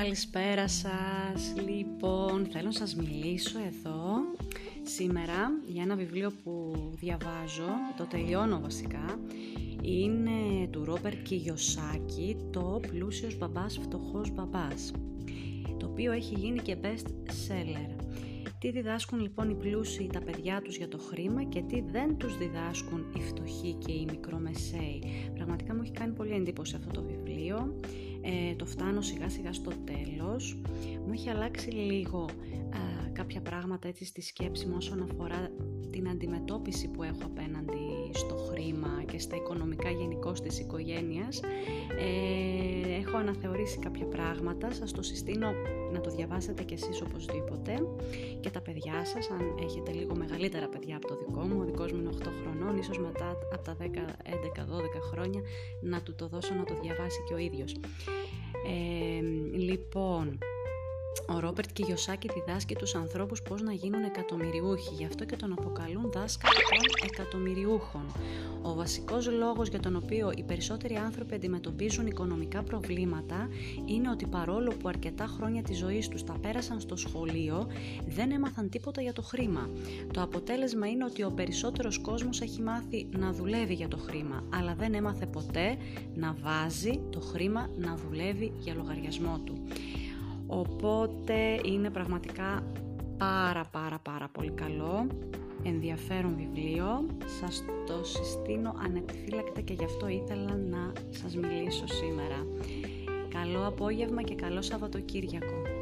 Καλησπέρα σας. Λοιπόν, θέλω να σας μιλήσω εδώ σήμερα για ένα βιβλίο που διαβάζω, το τελειώνω βασικά. Είναι του Ρόμπερ Κιγιοσάκη, το «Πλούσιος μπαμπάς, φτωχός μπαμπάς», το οποίο έχει γίνει και best seller. Τι διδάσκουν λοιπόν οι πλούσιοι τα παιδιά τους για το χρήμα και τι δεν τους διδάσκουν οι φτωχοί και οι μικρομεσαίοι. Πραγματικά μου έχει κάνει πολύ εντύπωση αυτό το βιβλίο ε, το φτάνω σιγά σιγά στο τέλος. Μου έχει αλλάξει λίγο κάποια πράγματα έτσι στη σκέψη μου όσον αφορά την αντιμετώπιση που έχω απέναντι στο χρήμα και στα οικονομικά γενικώ της οικογένειας. Ε, έχω αναθεωρήσει κάποια πράγματα, σας το συστήνω να το διαβάσετε κι εσείς οπωσδήποτε και τα παιδιά σας, αν έχετε λίγο μεγαλύτερα παιδιά από το δικό μου, ο δικός μου είναι 8 χρονών, ίσως μετά από τα 10, 11, 12 χρόνια να του το δώσω να το διαβάσει και ο ίδιος. Ε, λοιπόν, ο Ρόμπερτ Κιγιοσάκη διδάσκει τους ανθρώπους πώς να γίνουν εκατομμυριούχοι, γι' αυτό και τον αποκαλούν δάσκαλο των εκατομμυριούχων. Ο βασικός λόγος για τον οποίο οι περισσότεροι άνθρωποι αντιμετωπίζουν οικονομικά προβλήματα είναι ότι παρόλο που αρκετά χρόνια της ζωής τους τα πέρασαν στο σχολείο, δεν έμαθαν τίποτα για το χρήμα. Το αποτέλεσμα είναι ότι ο περισσότερος κόσμος έχει μάθει να δουλεύει για το χρήμα, αλλά δεν έμαθε ποτέ να βάζει το χρήμα να δουλεύει για λογαριασμό του. Οπότε είναι πραγματικά πάρα πάρα πάρα πολύ καλό, ενδιαφέρον βιβλίο. Σας το συστήνω ανεπιφύλακτα και γι' αυτό ήθελα να σας μιλήσω σήμερα. Καλό απόγευμα και καλό Σαββατοκύριακο.